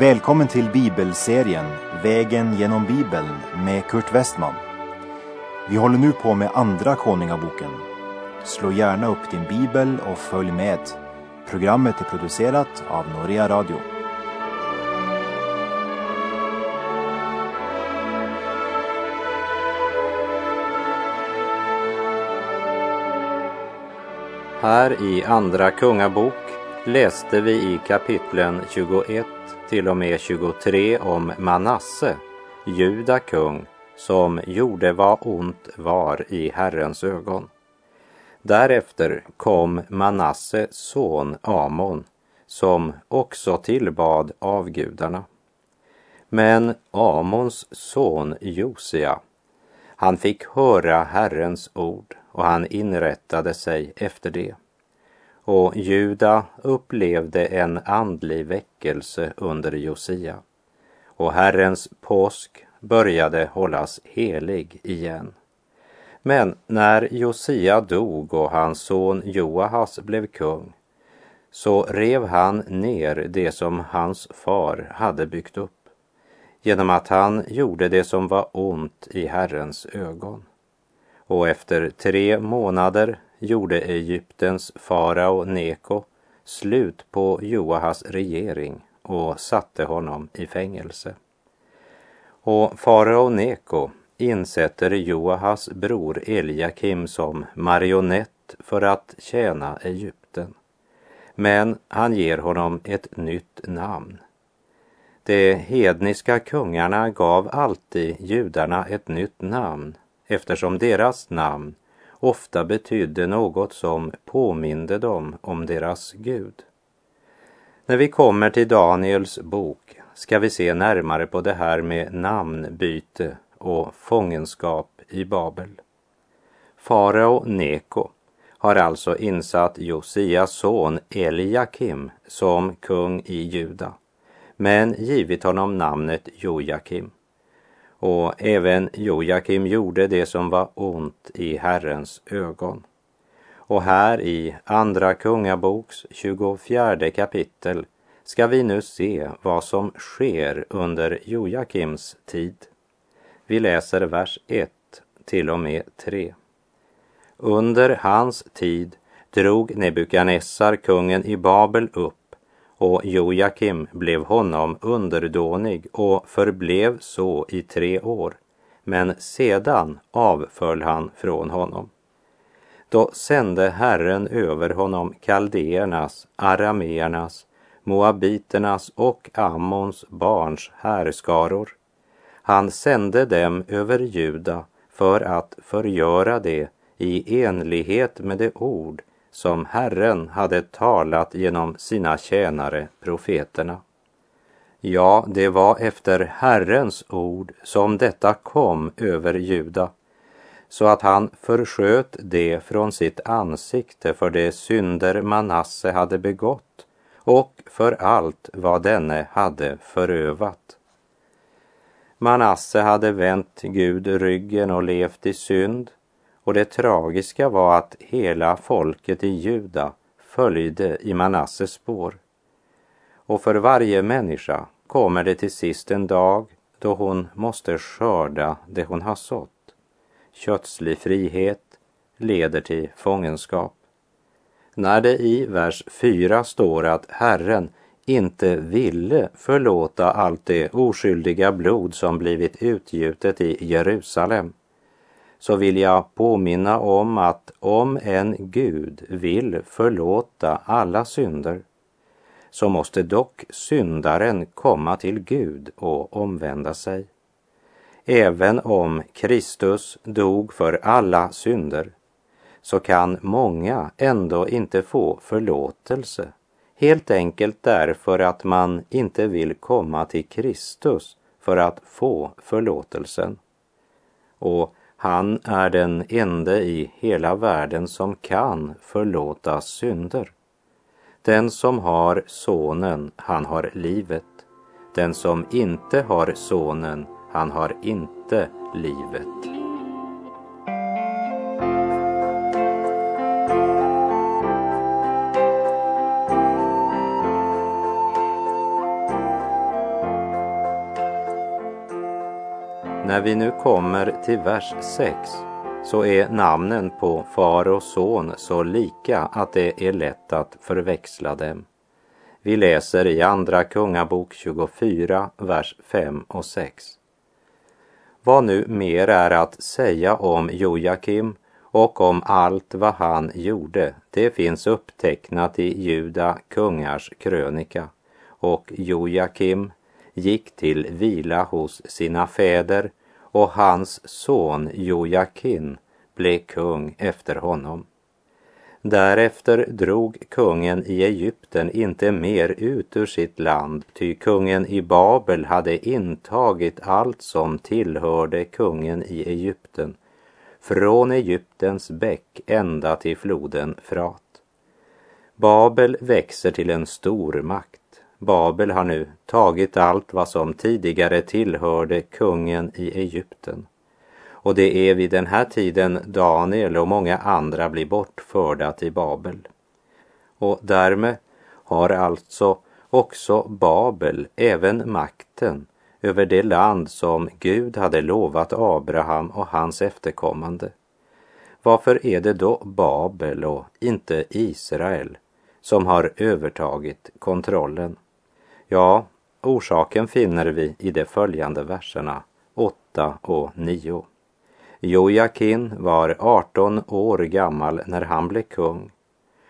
Välkommen till bibelserien Vägen genom Bibeln med Kurt Westman. Vi håller nu på med Andra Konungaboken. Slå gärna upp din bibel och följ med. Programmet är producerat av Norea Radio. Här i Andra Kungabok läste vi i kapitlen 21 till och med 23 om Manasse, Juda kung, som gjorde vad ont var i Herrens ögon. Därefter kom Manasse son Amon, som också tillbad avgudarna. Men Amons son Josia, han fick höra Herrens ord och han inrättade sig efter det. Och Juda upplevde en andlig väckelse under Josia. Och Herrens påsk började hållas helig igen. Men när Josia dog och hans son Joahas blev kung så rev han ner det som hans far hade byggt upp genom att han gjorde det som var ont i Herrens ögon. Och efter tre månader gjorde Egyptens farao Neko slut på Joahas regering och satte honom i fängelse. Och farao Neko insätter Joahas bror Eliakim som marionett för att tjäna Egypten. Men han ger honom ett nytt namn. De hedniska kungarna gav alltid judarna ett nytt namn eftersom deras namn ofta betydde något som påminde dem om deras Gud. När vi kommer till Daniels bok ska vi se närmare på det här med namnbyte och fångenskap i Babel. Farao Neko har alltså insatt Josias son Eliakim som kung i Juda, men givit honom namnet Jojakim. Och även Jojakim gjorde det som var ont i Herrens ögon. Och här i Andra Kungaboks 24 kapitel ska vi nu se vad som sker under Jojakims tid. Vi läser vers 1 till och med 3. Under hans tid drog Nebukadnessar, kungen i Babel, upp och Jojakim blev honom underdånig och förblev så i tre år. Men sedan avföll han från honom. Då sände Herren över honom kaldéernas, arameernas, moabiternas och Ammons barns härskaror. Han sände dem över Juda för att förgöra det i enlighet med det ord som Herren hade talat genom sina tjänare profeterna. Ja, det var efter Herrens ord som detta kom över Juda, så att han försköt det från sitt ansikte för de synder Manasse hade begått och för allt vad denne hade förövat. Manasse hade vänt Gud ryggen och levt i synd och det tragiska var att hela folket i Juda följde i Manasses spår. Och för varje människa kommer det till sist en dag då hon måste skörda det hon har sått. Kötslig frihet leder till fångenskap. När det i vers 4 står att Herren inte ville förlåta allt det oskyldiga blod som blivit utgjutet i Jerusalem så vill jag påminna om att om en Gud vill förlåta alla synder så måste dock syndaren komma till Gud och omvända sig. Även om Kristus dog för alla synder så kan många ändå inte få förlåtelse helt enkelt därför att man inte vill komma till Kristus för att få förlåtelsen. Och han är den ende i hela världen som kan förlåta synder. Den som har sonen, han har livet. Den som inte har sonen, han har inte livet. När vi nu kommer till vers 6 så är namnen på far och son så lika att det är lätt att förväxla dem. Vi läser i Andra Kungabok 24, vers 5 och 6. Vad nu mer är att säga om Jojakim och om allt vad han gjorde, det finns upptecknat i Juda kungars krönika. Och Jojakim gick till vila hos sina fäder och hans son Jojakin blev kung efter honom. Därefter drog kungen i Egypten inte mer ut ur sitt land, ty kungen i Babel hade intagit allt som tillhörde kungen i Egypten, från Egyptens bäck ända till floden Frat. Babel växer till en stor makt. Babel har nu tagit allt vad som tidigare tillhörde kungen i Egypten. Och det är vid den här tiden Daniel och många andra blir bortförda till Babel. Och därmed har alltså också Babel även makten över det land som Gud hade lovat Abraham och hans efterkommande. Varför är det då Babel och inte Israel som har övertagit kontrollen? Ja, orsaken finner vi i de följande verserna 8 och 9. Jojakin var 18 år gammal när han blev kung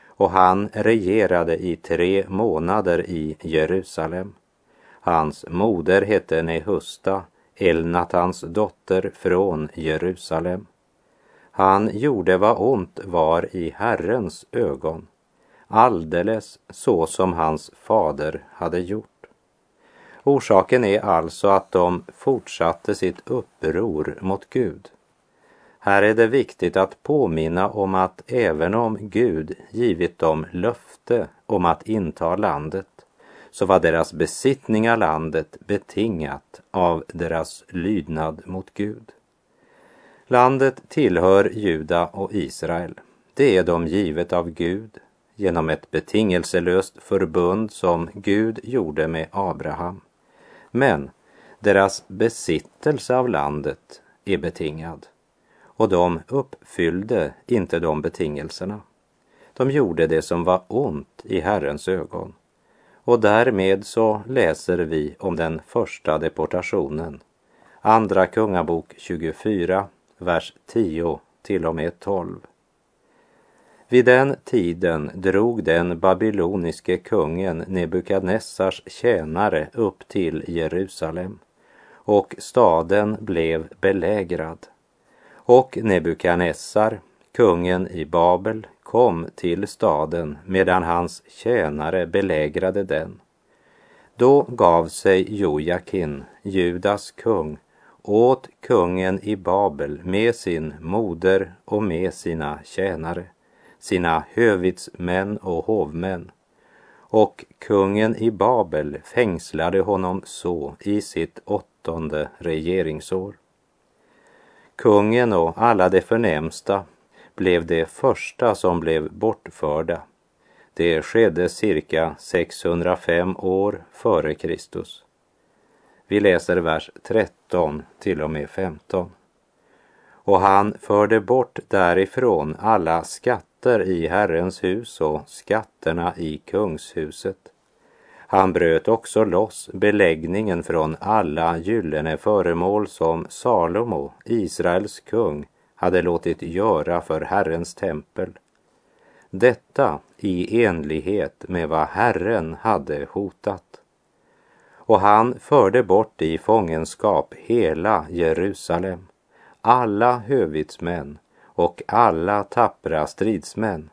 och han regerade i tre månader i Jerusalem. Hans moder hette Nehusta, Elnatans dotter från Jerusalem. Han gjorde vad ont var i Herrens ögon, alldeles så som hans fader hade gjort. Orsaken är alltså att de fortsatte sitt uppror mot Gud. Här är det viktigt att påminna om att även om Gud givit dem löfte om att inta landet så var deras besittning av landet betingat av deras lydnad mot Gud. Landet tillhör Juda och Israel. Det är de givet av Gud genom ett betingelselöst förbund som Gud gjorde med Abraham. Men deras besittelse av landet är betingad och de uppfyllde inte de betingelserna. De gjorde det som var ont i Herrens ögon. Och därmed så läser vi om den första deportationen. Andra Kungabok 24, vers 10 till och med 12. Vid den tiden drog den babyloniske kungen Nebukadnessars tjänare upp till Jerusalem och staden blev belägrad. Och Nebukadnessar, kungen i Babel, kom till staden medan hans tjänare belägrade den. Då gav sig Jojakin, Judas kung, åt kungen i Babel med sin moder och med sina tjänare sina hövitsmän och hovmän. Och kungen i Babel fängslade honom så i sitt åttonde regeringsår. Kungen och alla de förnämsta blev de första som blev bortförda. Det skedde cirka 605 år före Kristus. Vi läser vers 13 till och med 15. Och han förde bort därifrån alla skatter i Herrens hus och skatterna i kungshuset. Han bröt också loss beläggningen från alla gyllene föremål som Salomo, Israels kung, hade låtit göra för Herrens tempel. Detta i enlighet med vad Herren hade hotat. Och han förde bort i fångenskap hela Jerusalem, alla hövitsmän och alla tappra stridsmän.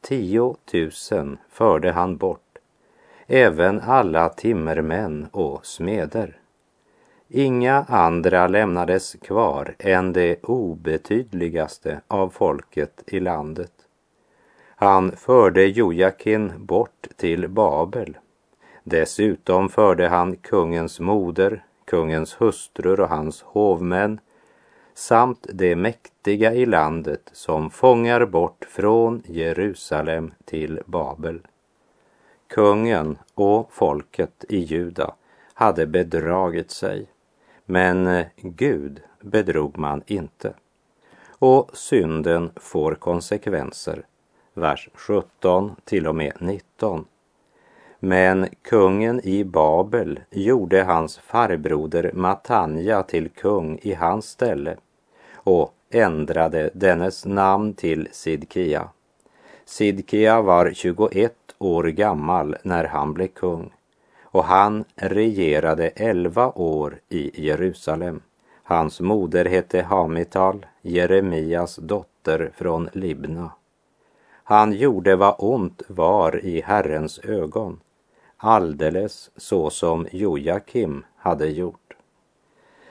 Tio tusen förde han bort, även alla timmermän och smeder. Inga andra lämnades kvar än det obetydligaste av folket i landet. Han förde Jojakin bort till Babel. Dessutom förde han kungens moder, kungens hustrur och hans hovmän samt de mäktiga i landet som fångar bort från Jerusalem till Babel. Kungen och folket i Juda hade bedragit sig. Men Gud bedrog man inte. Och synden får konsekvenser. Vers 17 till och med 19. Men kungen i Babel gjorde hans farbroder Matanja till kung i hans ställe och ändrade dennes namn till Sidkia. Sidkia var 21 år gammal när han blev kung och han regerade 11 år i Jerusalem. Hans moder hette Hamital, Jeremias dotter från Libna. Han gjorde vad ont var i Herrens ögon, alldeles så som Jojakim hade gjort.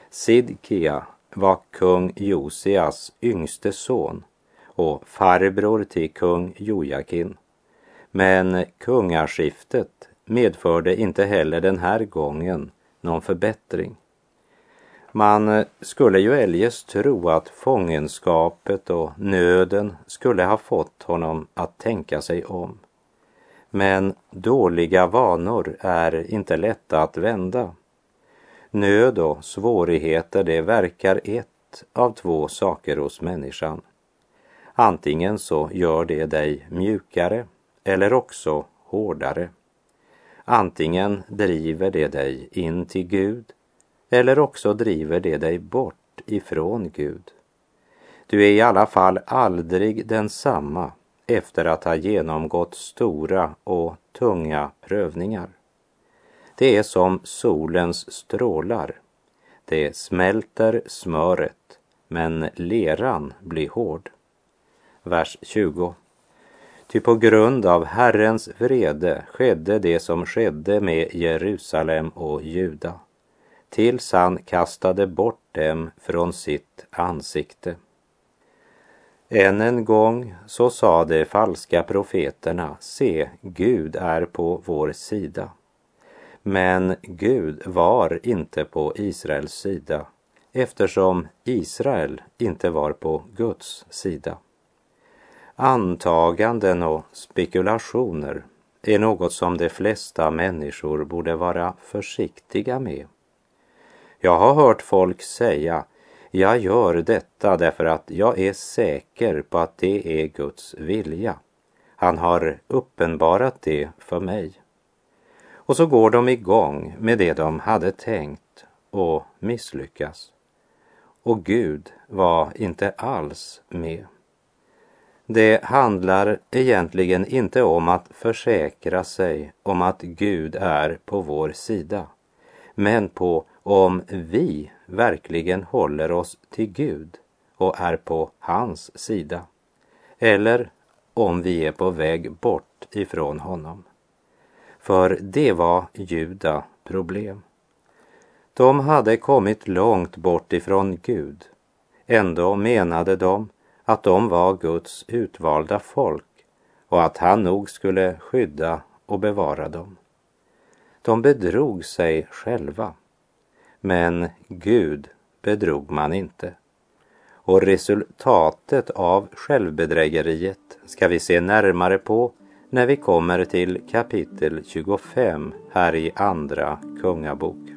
Sidkia var kung Josias yngste son och farbror till kung Jojakin. Men kungaskiftet medförde inte heller den här gången någon förbättring. Man skulle ju eljest tro att fångenskapet och nöden skulle ha fått honom att tänka sig om. Men dåliga vanor är inte lätta att vända. Nöd och svårigheter, det verkar ett av två saker hos människan. Antingen så gör det dig mjukare eller också hårdare. Antingen driver det dig in till Gud eller också driver det dig bort ifrån Gud. Du är i alla fall aldrig densamma efter att ha genomgått stora och tunga prövningar. Det är som solens strålar. Det smälter smöret, men leran blir hård. Vers 20. Ty på grund av Herrens vrede skedde det som skedde med Jerusalem och Juda, tills han kastade bort dem från sitt ansikte. Än en gång så sa de falska profeterna, se, Gud är på vår sida. Men Gud var inte på Israels sida eftersom Israel inte var på Guds sida. Antaganden och spekulationer är något som de flesta människor borde vara försiktiga med. Jag har hört folk säga, jag gör detta därför att jag är säker på att det är Guds vilja. Han har uppenbarat det för mig. Och så går de igång med det de hade tänkt och misslyckas. Och Gud var inte alls med. Det handlar egentligen inte om att försäkra sig om att Gud är på vår sida, men på om vi verkligen håller oss till Gud och är på hans sida, eller om vi är på väg bort ifrån honom. För det var Juda problem. De hade kommit långt bort ifrån Gud. Ändå menade de att de var Guds utvalda folk och att han nog skulle skydda och bevara dem. De bedrog sig själva. Men Gud bedrog man inte. Och resultatet av självbedrägeriet ska vi se närmare på när vi kommer till kapitel 25 här i Andra Kungabok.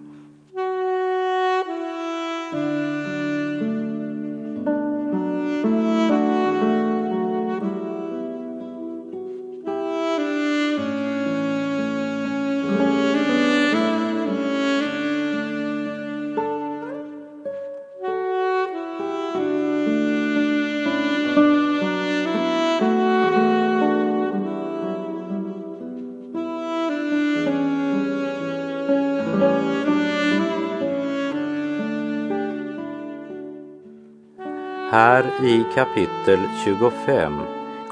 Här i kapitel 25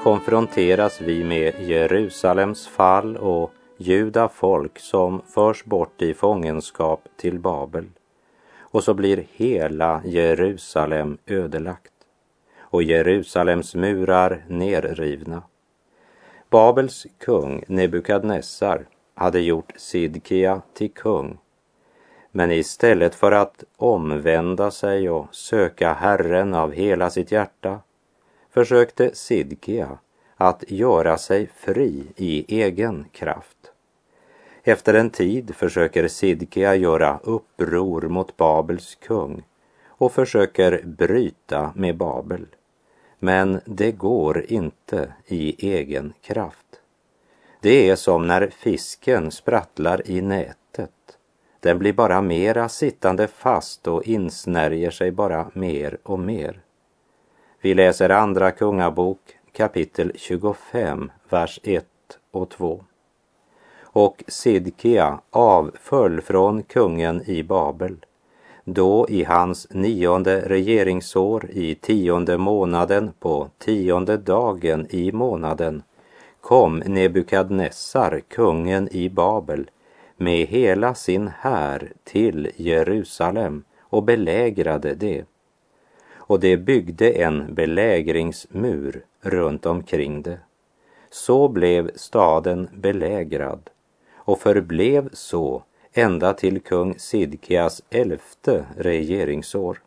konfronteras vi med Jerusalems fall och juda folk som förs bort i fångenskap till Babel. Och så blir hela Jerusalem ödelagt och Jerusalems murar nerrivna. Babels kung Nebukadnessar hade gjort Sidkia till kung men istället för att omvända sig och söka Herren av hela sitt hjärta försökte Sidkia att göra sig fri i egen kraft. Efter en tid försöker Sidkia göra uppror mot Babels kung och försöker bryta med Babel. Men det går inte i egen kraft. Det är som när fisken sprattlar i nät den blir bara mera sittande fast och insnärjer sig bara mer och mer. Vi läser Andra Kungabok kapitel 25, vers 1 och 2. Och Sidkia avföll från kungen i Babel. Då i hans nionde regeringsår i tionde månaden på tionde dagen i månaden kom Nebukadnessar, kungen i Babel, med hela sin här till Jerusalem och belägrade det. Och det byggde en belägringsmur runt omkring det. Så blev staden belägrad och förblev så ända till kung Sidkias elfte regeringsår.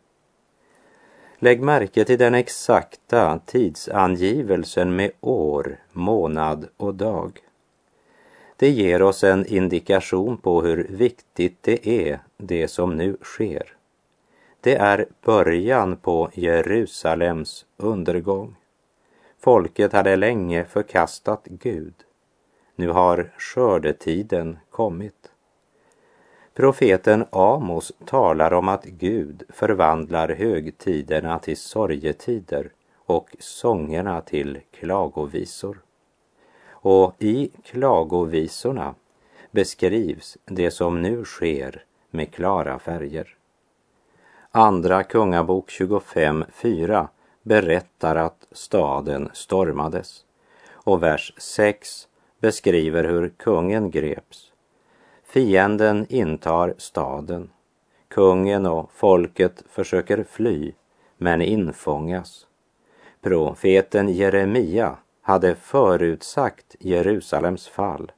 Lägg märke till den exakta tidsangivelsen med år, månad och dag. Det ger oss en indikation på hur viktigt det är, det som nu sker. Det är början på Jerusalems undergång. Folket hade länge förkastat Gud. Nu har skördetiden kommit. Profeten Amos talar om att Gud förvandlar högtiderna till sorgetider och sångerna till klagovisor. Och i klagovisorna beskrivs det som nu sker med klara färger. Andra Kungabok 25.4 berättar att staden stormades och vers 6 beskriver hur kungen greps. Fienden intar staden. Kungen och folket försöker fly men infångas. Profeten Jeremia hade förutsagt Jerusalems fall.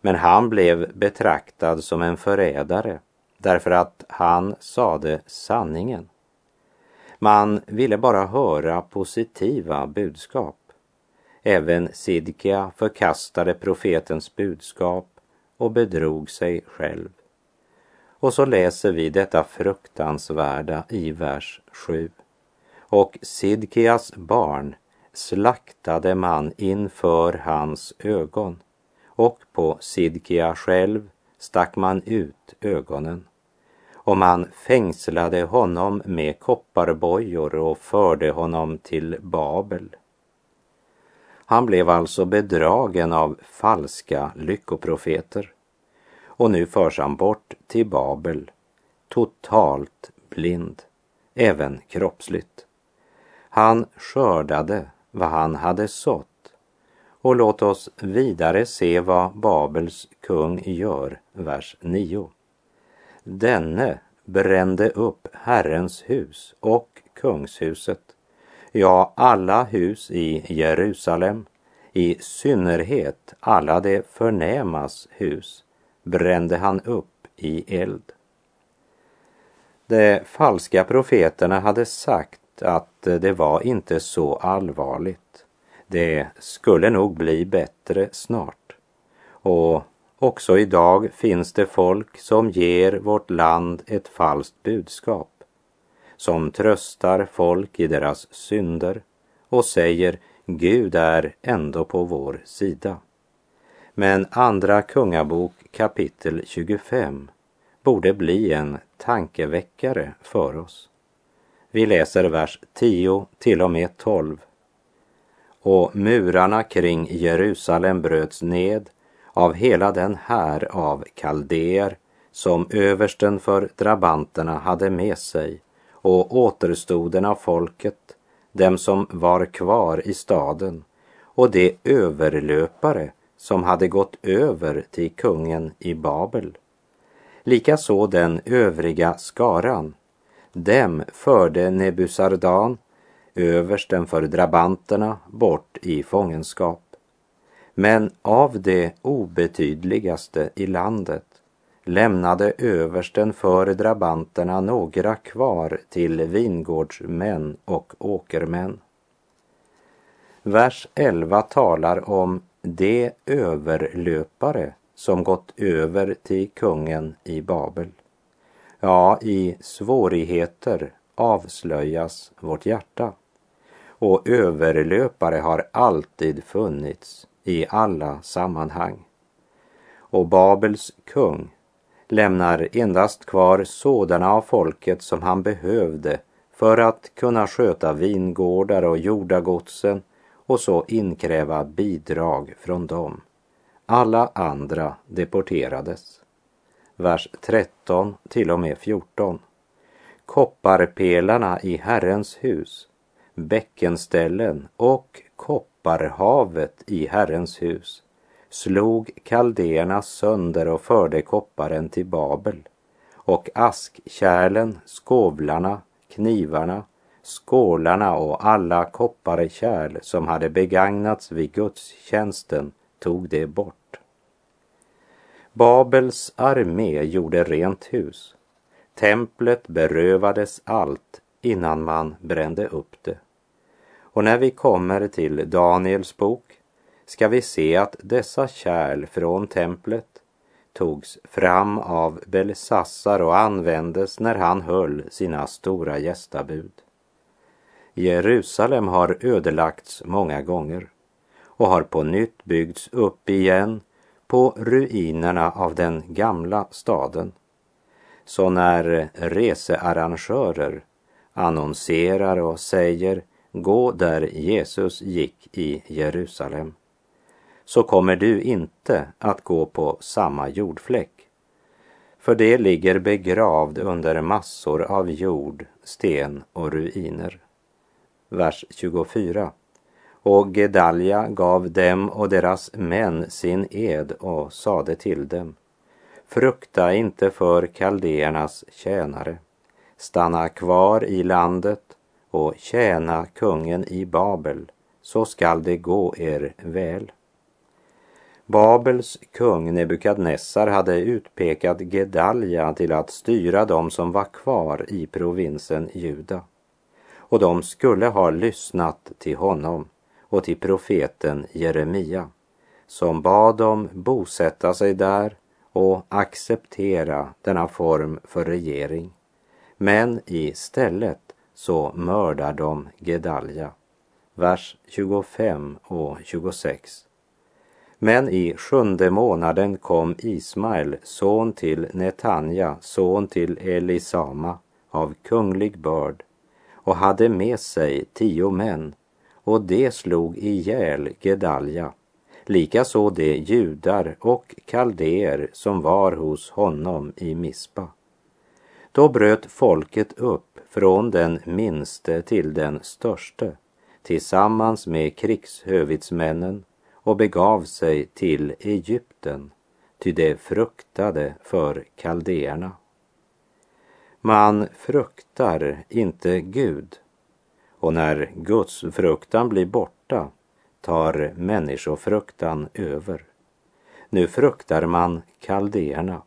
Men han blev betraktad som en förrädare därför att han sade sanningen. Man ville bara höra positiva budskap. Även Sidkia förkastade profetens budskap och bedrog sig själv. Och så läser vi detta fruktansvärda i vers 7. Och Sidkias barn slaktade man inför hans ögon och på Sidkia själv stack man ut ögonen och man fängslade honom med kopparbojor och förde honom till Babel. Han blev alltså bedragen av falska lyckoprofeter och nu förs han bort till Babel, totalt blind, även kroppsligt. Han skördade vad han hade sått. Och låt oss vidare se vad Babels kung gör, vers 9. Denne brände upp Herrens hus och kungshuset, ja, alla hus i Jerusalem, i synnerhet alla de förnämas hus, brände han upp i eld. De falska profeterna hade sagt att det var inte så allvarligt. Det skulle nog bli bättre snart. Och också idag finns det folk som ger vårt land ett falskt budskap. Som tröstar folk i deras synder och säger Gud är ändå på vår sida. Men Andra Kungabok kapitel 25 borde bli en tankeväckare för oss. Vi läser vers 10 till och med 12. Och murarna kring Jerusalem bröts ned av hela den här av kaldéer som översten för drabanterna hade med sig och återstoden av folket, dem som var kvar i staden och de överlöpare som hade gått över till kungen i Babel. Likaså den övriga skaran dem förde Nebusardan, översten för drabanterna, bort i fångenskap. Men av det obetydligaste i landet lämnade översten för drabanterna några kvar till vingårdsmän och åkermän. Vers 11 talar om de överlöpare som gått över till kungen i Babel. Ja, i svårigheter avslöjas vårt hjärta. Och överlöpare har alltid funnits i alla sammanhang. Och Babels kung lämnar endast kvar sådana av folket som han behövde för att kunna sköta vingårdar och jordagodsen och så inkräva bidrag från dem. Alla andra deporterades. Vers 13 till och med 14. Kopparpelarna i Herrens hus, bäckenställen och kopparhavet i Herrens hus slog kaldéerna sönder och förde kopparen till Babel och askkärlen, skovlarna, knivarna, skålarna och alla kopparkärl som hade begagnats vid gudstjänsten tog det bort. Babels armé gjorde rent hus. Templet berövades allt innan man brände upp det. Och när vi kommer till Daniels bok ska vi se att dessa kärl från templet togs fram av Belsassar och användes när han höll sina stora gästabud. Jerusalem har ödelagts många gånger och har på nytt byggts upp igen på ruinerna av den gamla staden. Så när researrangörer annonserar och säger gå där Jesus gick i Jerusalem så kommer du inte att gå på samma jordfläck. För det ligger begravd under massor av jord, sten och ruiner. Vers 24. Och Gedalja gav dem och deras män sin ed och sade till dem. Frukta inte för kaldéernas tjänare. Stanna kvar i landet och tjäna kungen i Babel, så skall det gå er väl. Babels kung Nebukadnessar hade utpekat Gedalja till att styra dem som var kvar i provinsen Juda. Och de skulle ha lyssnat till honom och till profeten Jeremia som bad dem bosätta sig där och acceptera denna form för regering. Men istället så mördar de Gedalja. Vers 25 och 26. Men i sjunde månaden kom Ismael, son till Netanja, son till Elisama, av kunglig börd och hade med sig tio män och de slog ihjäl Gedalja, likaså de judar och kaldéer som var hos honom i Mispa. Då bröt folket upp från den minste till den störste tillsammans med krigshövitsmännen och begav sig till Egypten, ty de fruktade för kaldéerna. Man fruktar inte Gud och när Guds fruktan blir borta tar människofruktan över. Nu fruktar man kaldéerna.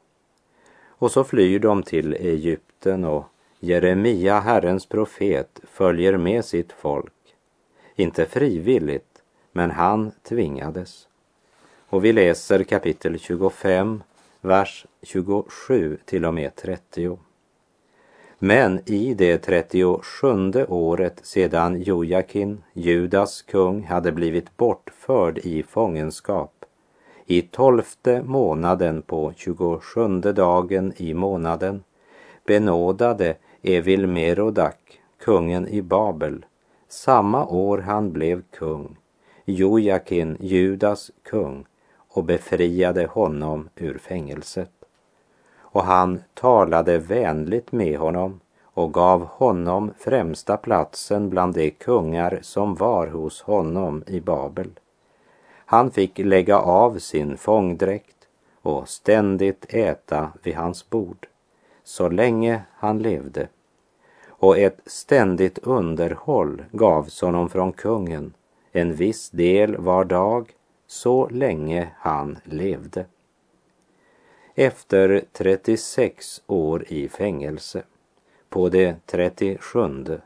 Och så flyr de till Egypten och Jeremia, Herrens profet, följer med sitt folk. Inte frivilligt, men han tvingades. Och vi läser kapitel 25, vers 27 till och med 30. Men i det 37 året sedan Jojakin, Judas kung, hade blivit bortförd i fångenskap, i tolfte månaden på 27 dagen i månaden, benådade Evil Merodak, kungen i Babel, samma år han blev kung, Jojakin, Judas kung, och befriade honom ur fängelset. Och han talade vänligt med honom och gav honom främsta platsen bland de kungar som var hos honom i Babel. Han fick lägga av sin fångdräkt och ständigt äta vid hans bord, så länge han levde. Och ett ständigt underhåll gavs honom från kungen en viss del var dag så länge han levde. Efter 36 år i fängelse, på det 37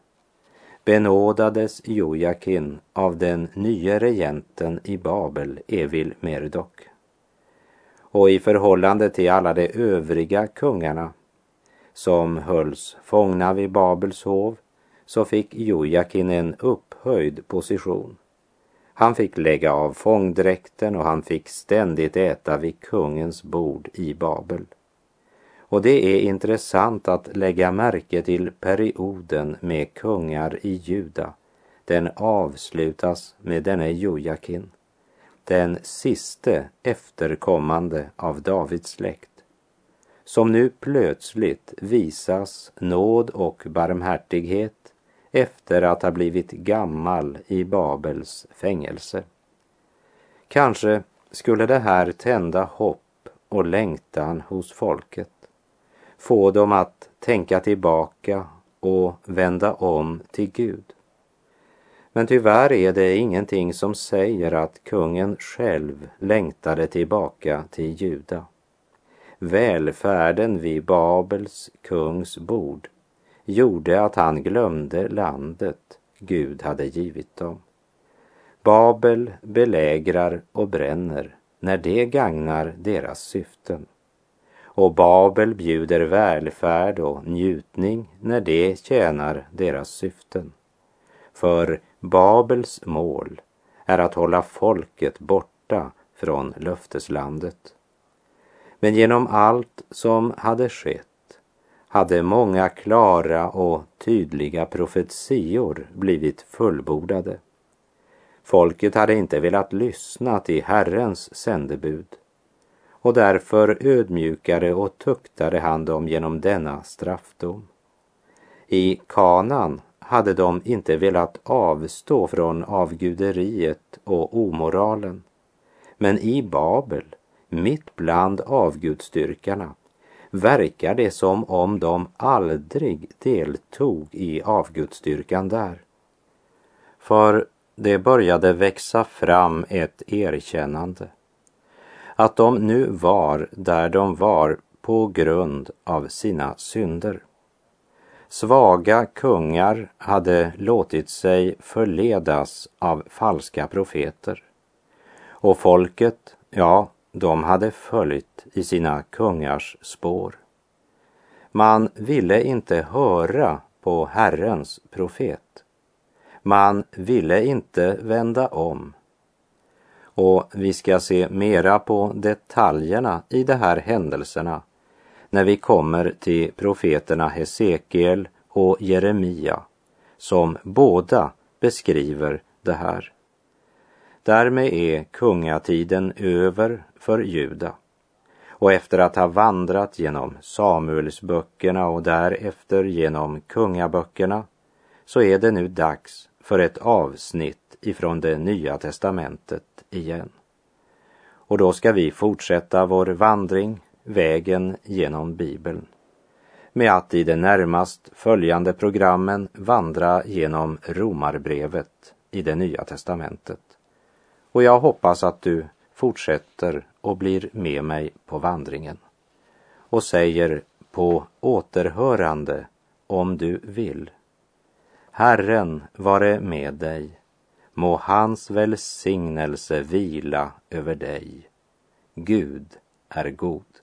benådades Jojakin av den nye regenten i Babel, Evil Merdok. och i förhållande till alla de övriga kungarna som hölls fångna vid Babels hov så fick Jojakin en upphöjd position. Han fick lägga av fångdräkten och han fick ständigt äta vid kungens bord i Babel. Och det är intressant att lägga märke till perioden med kungar i Juda. Den avslutas med denne Jojakin, den siste efterkommande av Davids släkt, som nu plötsligt visas nåd och barmhärtighet efter att ha blivit gammal i Babels fängelse. Kanske skulle det här tända hopp och längtan hos folket få dem att tänka tillbaka och vända om till Gud. Men tyvärr är det ingenting som säger att kungen själv längtade tillbaka till Juda. Välfärden vid Babels kungs bord gjorde att han glömde landet Gud hade givit dem. Babel belägrar och bränner när det gagnar deras syften och Babel bjuder välfärd och njutning när det tjänar deras syften. För Babels mål är att hålla folket borta från löfteslandet. Men genom allt som hade skett hade många klara och tydliga profetior blivit fullbordade. Folket hade inte velat lyssna till Herrens sändebud och därför ödmjukade och tuktade han dem genom denna straffdom. I Kanan hade de inte velat avstå från avguderiet och omoralen. Men i Babel, mitt bland avgudstyrkarna, verkar det som om de aldrig deltog i avgudstyrkan där. För det började växa fram ett erkännande att de nu var där de var på grund av sina synder. Svaga kungar hade låtit sig förledas av falska profeter. Och folket, ja, de hade följt i sina kungars spår. Man ville inte höra på Herrens profet. Man ville inte vända om och vi ska se mera på detaljerna i de här händelserna när vi kommer till profeterna Hesekiel och Jeremia som båda beskriver det här. Därmed är kungatiden över för Juda och efter att ha vandrat genom Samuelsböckerna och därefter genom kungaböckerna så är det nu dags för ett avsnitt ifrån det nya testamentet igen. Och då ska vi fortsätta vår vandring, vägen genom Bibeln, med att i de närmast följande programmen vandra genom Romarbrevet i det nya testamentet. Och jag hoppas att du fortsätter och blir med mig på vandringen och säger på återhörande om du vill. Herren vare med dig Må hans välsignelse vila över dig. Gud är god.